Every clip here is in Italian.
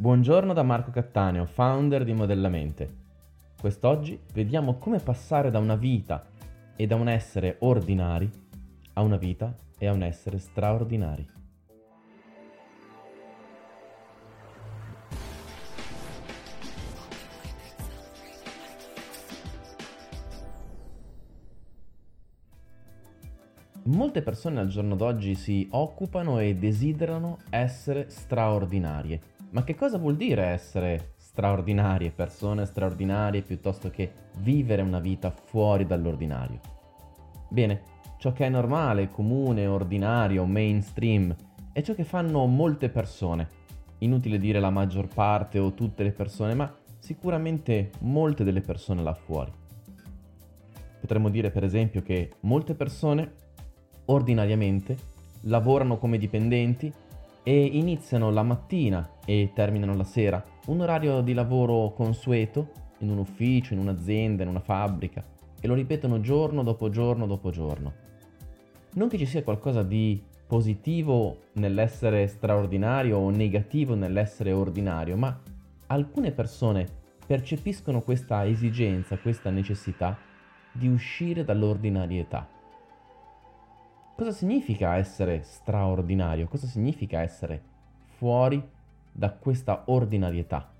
Buongiorno da Marco Cattaneo, founder di Modellamente. Quest'oggi vediamo come passare da una vita e da un essere ordinari a una vita e a un essere straordinari. Molte persone al giorno d'oggi si occupano e desiderano essere straordinarie. Ma che cosa vuol dire essere straordinarie, persone straordinarie, piuttosto che vivere una vita fuori dall'ordinario? Bene, ciò che è normale, comune, ordinario, mainstream, è ciò che fanno molte persone. Inutile dire la maggior parte o tutte le persone, ma sicuramente molte delle persone là fuori. Potremmo dire per esempio che molte persone ordinariamente lavorano come dipendenti e iniziano la mattina e terminano la sera, un orario di lavoro consueto in un ufficio, in un'azienda, in una fabbrica e lo ripetono giorno dopo giorno dopo giorno. Non che ci sia qualcosa di positivo nell'essere straordinario o negativo nell'essere ordinario, ma alcune persone percepiscono questa esigenza, questa necessità di uscire dall'ordinarietà. Cosa significa essere straordinario? Cosa significa essere fuori da questa ordinarietà?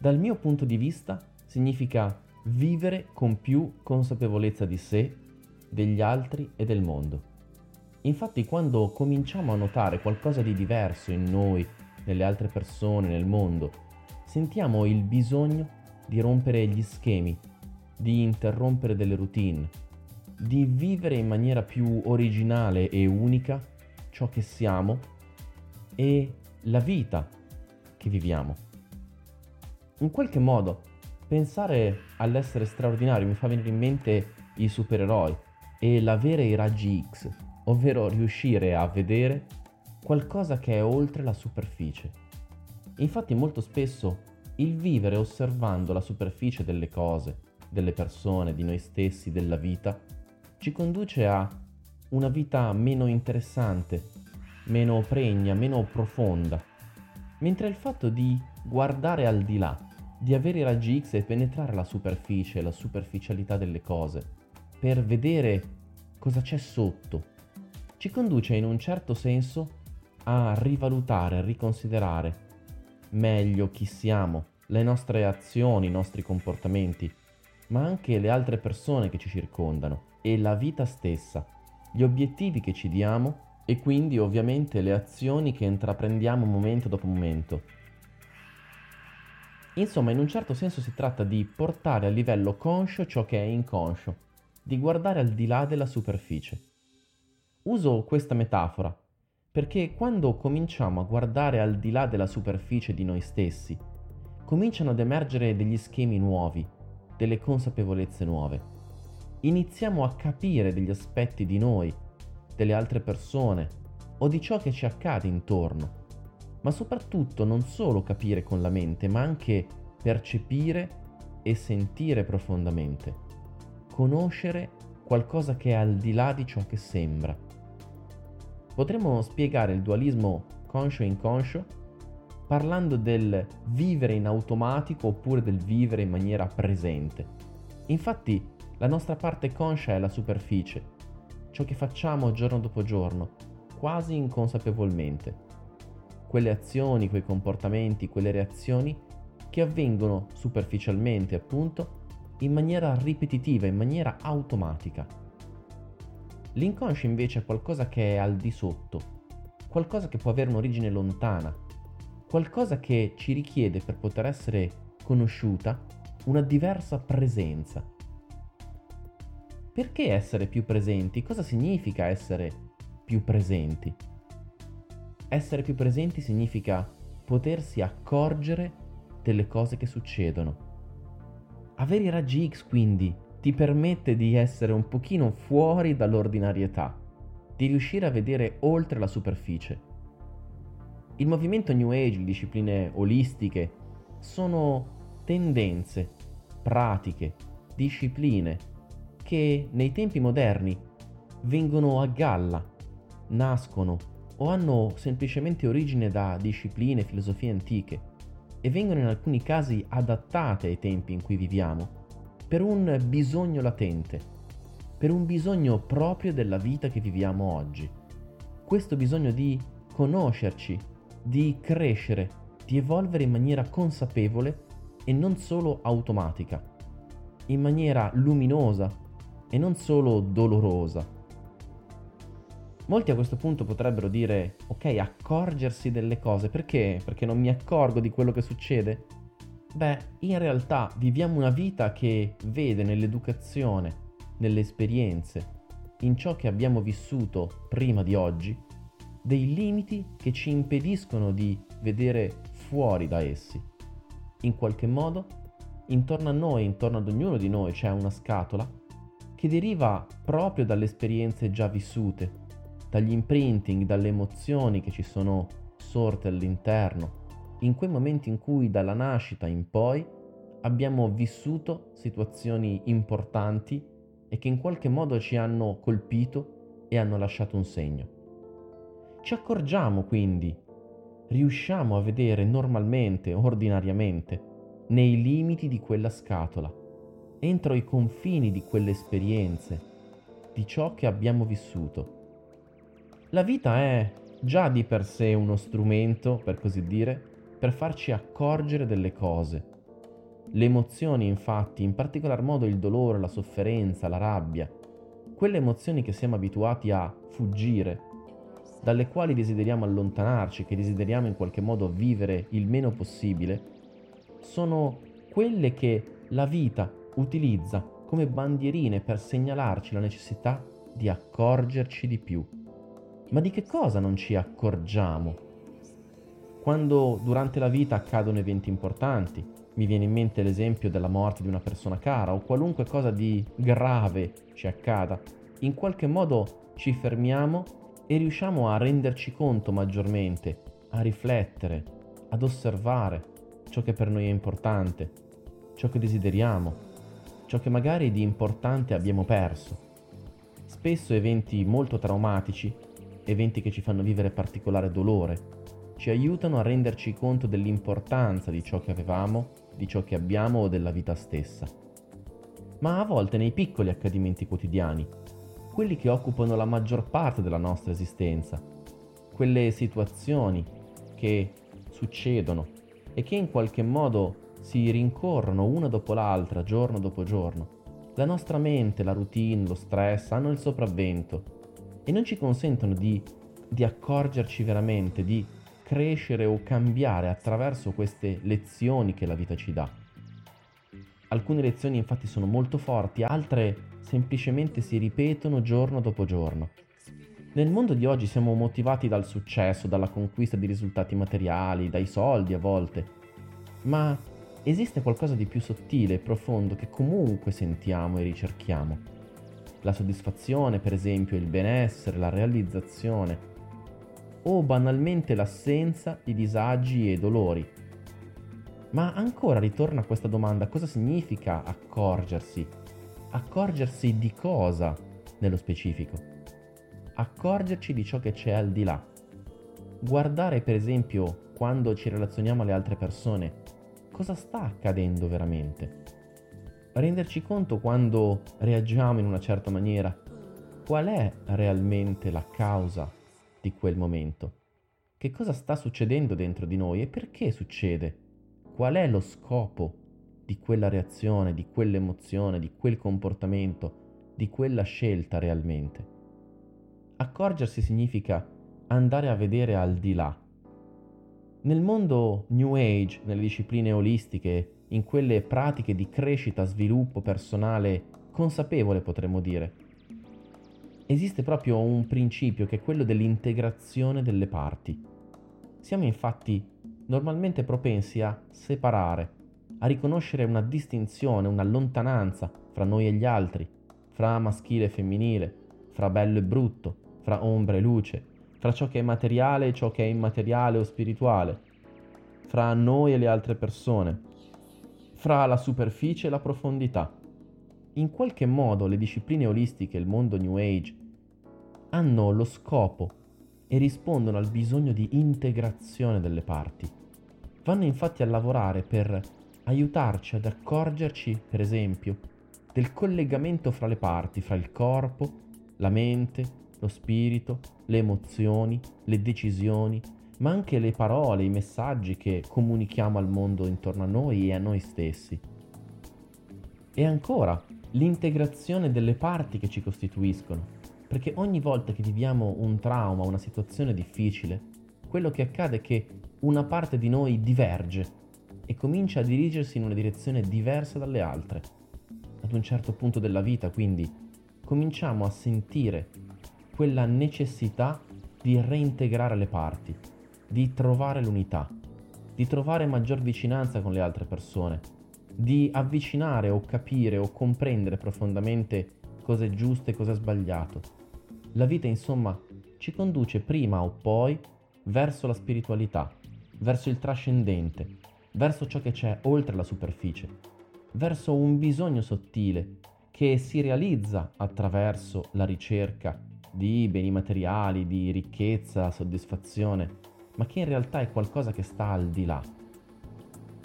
Dal mio punto di vista significa vivere con più consapevolezza di sé, degli altri e del mondo. Infatti quando cominciamo a notare qualcosa di diverso in noi, nelle altre persone, nel mondo, sentiamo il bisogno di rompere gli schemi, di interrompere delle routine, di vivere in maniera più originale e unica ciò che siamo e la vita che viviamo. In qualche modo, pensare all'essere straordinario mi fa venire in mente i supereroi e l'avere i raggi X, ovvero riuscire a vedere qualcosa che è oltre la superficie. Infatti molto spesso il vivere osservando la superficie delle cose, delle persone, di noi stessi, della vita, ci conduce a una vita meno interessante, meno pregna, meno profonda, mentre il fatto di guardare al di là, di avere i raggi X e penetrare la superficie, la superficialità delle cose, per vedere cosa c'è sotto, ci conduce in un certo senso a rivalutare, a riconsiderare meglio chi siamo, le nostre azioni, i nostri comportamenti, ma anche le altre persone che ci circondano e la vita stessa, gli obiettivi che ci diamo e quindi ovviamente le azioni che intraprendiamo momento dopo momento. Insomma, in un certo senso si tratta di portare a livello conscio ciò che è inconscio, di guardare al di là della superficie. Uso questa metafora perché quando cominciamo a guardare al di là della superficie di noi stessi, cominciano ad emergere degli schemi nuovi, delle consapevolezze nuove. Iniziamo a capire degli aspetti di noi, delle altre persone o di ciò che ci accade intorno, ma soprattutto non solo capire con la mente, ma anche percepire e sentire profondamente, conoscere qualcosa che è al di là di ciò che sembra. Potremmo spiegare il dualismo conscio e inconscio parlando del vivere in automatico oppure del vivere in maniera presente. Infatti la nostra parte conscia è la superficie, ciò che facciamo giorno dopo giorno, quasi inconsapevolmente. Quelle azioni, quei comportamenti, quelle reazioni che avvengono superficialmente, appunto, in maniera ripetitiva, in maniera automatica. L'inconscio invece è qualcosa che è al di sotto, qualcosa che può avere un'origine lontana, qualcosa che ci richiede per poter essere conosciuta una diversa presenza perché essere più presenti? Cosa significa essere più presenti? Essere più presenti significa potersi accorgere delle cose che succedono. Avere i raggi X quindi ti permette di essere un pochino fuori dall'ordinarietà, di riuscire a vedere oltre la superficie. Il movimento New Age, le discipline olistiche, sono tendenze, pratiche, discipline che nei tempi moderni vengono a galla, nascono, o hanno semplicemente origine da discipline filosofie antiche e vengono in alcuni casi adattate ai tempi in cui viviamo per un bisogno latente, per un bisogno proprio della vita che viviamo oggi. Questo bisogno di conoscerci, di crescere, di evolvere in maniera consapevole e non solo automatica, in maniera luminosa e non solo dolorosa Molti a questo punto potrebbero dire, ok, accorgersi delle cose, perché? Perché non mi accorgo di quello che succede? Beh, in realtà viviamo una vita che vede nell'educazione, nelle esperienze, in ciò che abbiamo vissuto prima di oggi, dei limiti che ci impediscono di vedere fuori da essi. In qualche modo, intorno a noi, intorno ad ognuno di noi c'è una scatola che deriva proprio dalle esperienze già vissute, dagli imprinting, dalle emozioni che ci sono sorte all'interno, in quei momenti in cui dalla nascita in poi abbiamo vissuto situazioni importanti e che in qualche modo ci hanno colpito e hanno lasciato un segno. Ci accorgiamo quindi, riusciamo a vedere normalmente, ordinariamente, nei limiti di quella scatola, entro i confini di quelle esperienze, di ciò che abbiamo vissuto la vita è già di per sé uno strumento, per così dire, per farci accorgere delle cose. Le emozioni, infatti, in particolar modo il dolore, la sofferenza, la rabbia, quelle emozioni che siamo abituati a fuggire, dalle quali desideriamo allontanarci, che desideriamo in qualche modo vivere il meno possibile, sono quelle che la vita utilizza come bandierine per segnalarci la necessità di accorgerci di più ma di che cosa non ci accorgiamo? Quando durante la vita accadono eventi importanti, mi viene in mente l'esempio della morte di una persona cara o qualunque cosa di grave ci accada, in qualche modo ci fermiamo e riusciamo a renderci conto maggiormente, a riflettere, ad osservare ciò che per noi è importante, ciò che desideriamo, ciò che magari di importante abbiamo perso. Spesso eventi molto traumatici eventi che ci fanno vivere particolare dolore, ci aiutano a renderci conto dell'importanza di ciò che avevamo, di ciò che abbiamo o della vita stessa. Ma a volte nei piccoli accadimenti quotidiani, quelli che occupano la maggior parte della nostra esistenza, quelle situazioni che succedono e che in qualche modo si rincorrono una dopo l'altra, giorno dopo giorno, la nostra mente, la routine, lo stress hanno il sopravvento e non ci consentono di, di accorgerci veramente, di crescere o cambiare attraverso queste lezioni che la vita ci dà. Alcune lezioni infatti sono molto forti, altre semplicemente si ripetono giorno dopo giorno. Nel mondo di oggi siamo motivati dal successo, dalla conquista di risultati materiali, dai soldi a volte, ma esiste qualcosa di più sottile e profondo che comunque sentiamo e ricerchiamo la soddisfazione, per esempio, il benessere, la realizzazione, o banalmente l'assenza di disagi e dolori. Ma ancora ritorna questa domanda, cosa significa accorgersi? Accorgersi di cosa nello specifico? Accorgerci di ciò che c'è al di là. Guardare per esempio quando ci relazioniamo alle altre persone, cosa sta accadendo veramente? renderci conto quando reagiamo in una certa maniera, qual è realmente la causa di quel momento, che cosa sta succedendo dentro di noi e perché succede, qual è lo scopo di quella reazione, di quell'emozione, di quel comportamento, di quella scelta realmente. Accorgersi significa andare a vedere al di là. Nel mondo New Age, nelle discipline olistiche in quelle pratiche di crescita, sviluppo personale consapevole, potremmo dire. Esiste proprio un principio che è quello dell'integrazione delle parti. Siamo infatti normalmente propensi a separare, a riconoscere una distinzione, una lontananza fra noi e gli altri, fra maschile e femminile, fra bello e brutto, fra ombra e luce, fra ciò che è materiale e ciò che è immateriale o spirituale, fra noi e le altre persone fra la superficie e la profondità. In qualche modo le discipline olistiche e il mondo New Age hanno lo scopo e rispondono al bisogno di integrazione delle parti. Vanno infatti a lavorare per aiutarci ad accorgerci, per esempio, del collegamento fra le parti, fra il corpo, la mente, lo spirito, le emozioni, le decisioni, ma anche le parole, i messaggi che comunichiamo al mondo intorno a noi e a noi stessi. E ancora, l'integrazione delle parti che ci costituiscono, perché ogni volta che viviamo un trauma, una situazione difficile, quello che accade è che una parte di noi diverge e comincia a dirigersi in una direzione diversa dalle altre. Ad un certo punto della vita, quindi, cominciamo a sentire quella necessità di reintegrare le parti, di trovare l'unità, di trovare maggior vicinanza con le altre persone, di avvicinare o capire o comprendere profondamente cosa è giusto e cosa è sbagliato. La vita, insomma, ci conduce prima o poi verso la spiritualità, verso il trascendente, verso ciò che c'è oltre la superficie, verso un bisogno sottile che si realizza attraverso la ricerca di beni materiali, di ricchezza, soddisfazione, ma che in realtà è qualcosa che sta al di là.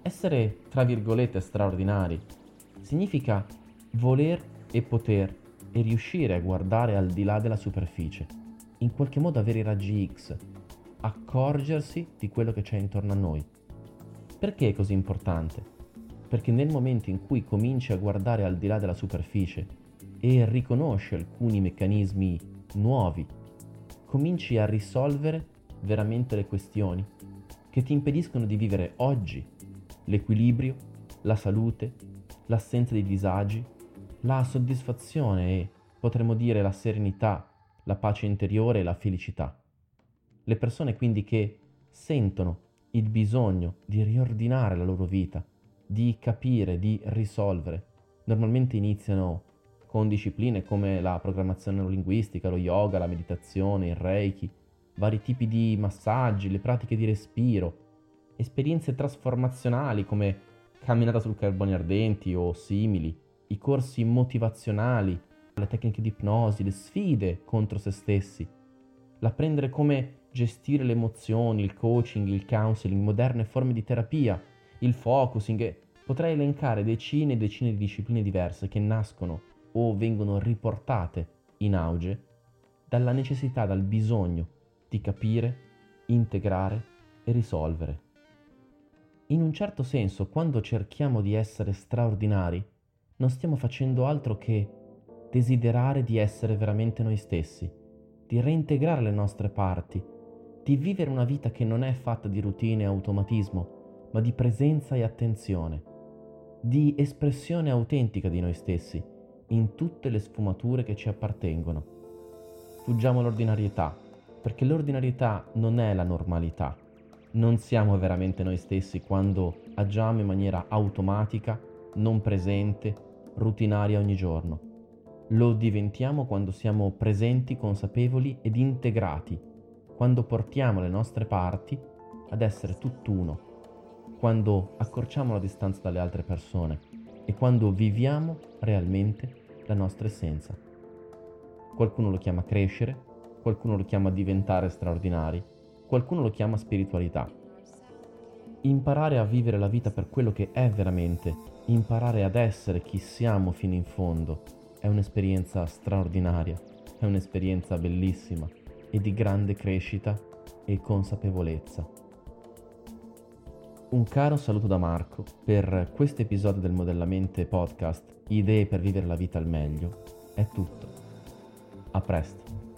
Essere, tra virgolette, straordinari significa voler e poter e riuscire a guardare al di là della superficie, in qualche modo avere i raggi X, accorgersi di quello che c'è intorno a noi. Perché è così importante? Perché nel momento in cui cominci a guardare al di là della superficie e riconosci alcuni meccanismi nuovi, cominci a risolvere veramente le questioni che ti impediscono di vivere oggi l'equilibrio, la salute, l'assenza di disagi, la soddisfazione e, potremmo dire, la serenità, la pace interiore e la felicità. Le persone quindi che sentono il bisogno di riordinare la loro vita, di capire, di risolvere, normalmente iniziano con discipline come la programmazione neurolinguistica, lo yoga, la meditazione, il reiki, vari tipi di massaggi, le pratiche di respiro, esperienze trasformazionali come camminata sul carboni ardenti o simili, i corsi motivazionali, le tecniche di ipnosi, le sfide contro se stessi, l'apprendere come gestire le emozioni, il coaching, il counseling, moderne forme di terapia, il focusing e potrei elencare decine e decine di discipline diverse che nascono o vengono riportate in auge dalla necessità, dal bisogno di capire, integrare e risolvere. In un certo senso, quando cerchiamo di essere straordinari, non stiamo facendo altro che desiderare di essere veramente noi stessi, di reintegrare le nostre parti, di vivere una vita che non è fatta di routine e automatismo, ma di presenza e attenzione, di espressione autentica di noi stessi, in tutte le sfumature che ci appartengono. Fuggiamo l'ordinarietà, perché l'ordinarietà non è la normalità. Non siamo veramente noi stessi quando agiamo in maniera automatica, non presente, rutinaria ogni giorno. Lo diventiamo quando siamo presenti, consapevoli ed integrati quando portiamo le nostre parti ad essere tutt'uno, quando accorciamo la distanza dalle altre persone e quando viviamo realmente la nostra essenza. Qualcuno lo chiama crescere, qualcuno lo chiama diventare straordinari, qualcuno lo chiama spiritualità. Imparare a vivere la vita per quello che è veramente, imparare ad essere chi siamo fino in fondo, è un'esperienza straordinaria, è un'esperienza bellissima e di grande crescita e consapevolezza. Un caro saluto da Marco per questo episodio del Modellamente Podcast Idee per vivere la vita al meglio. È tutto. A presto.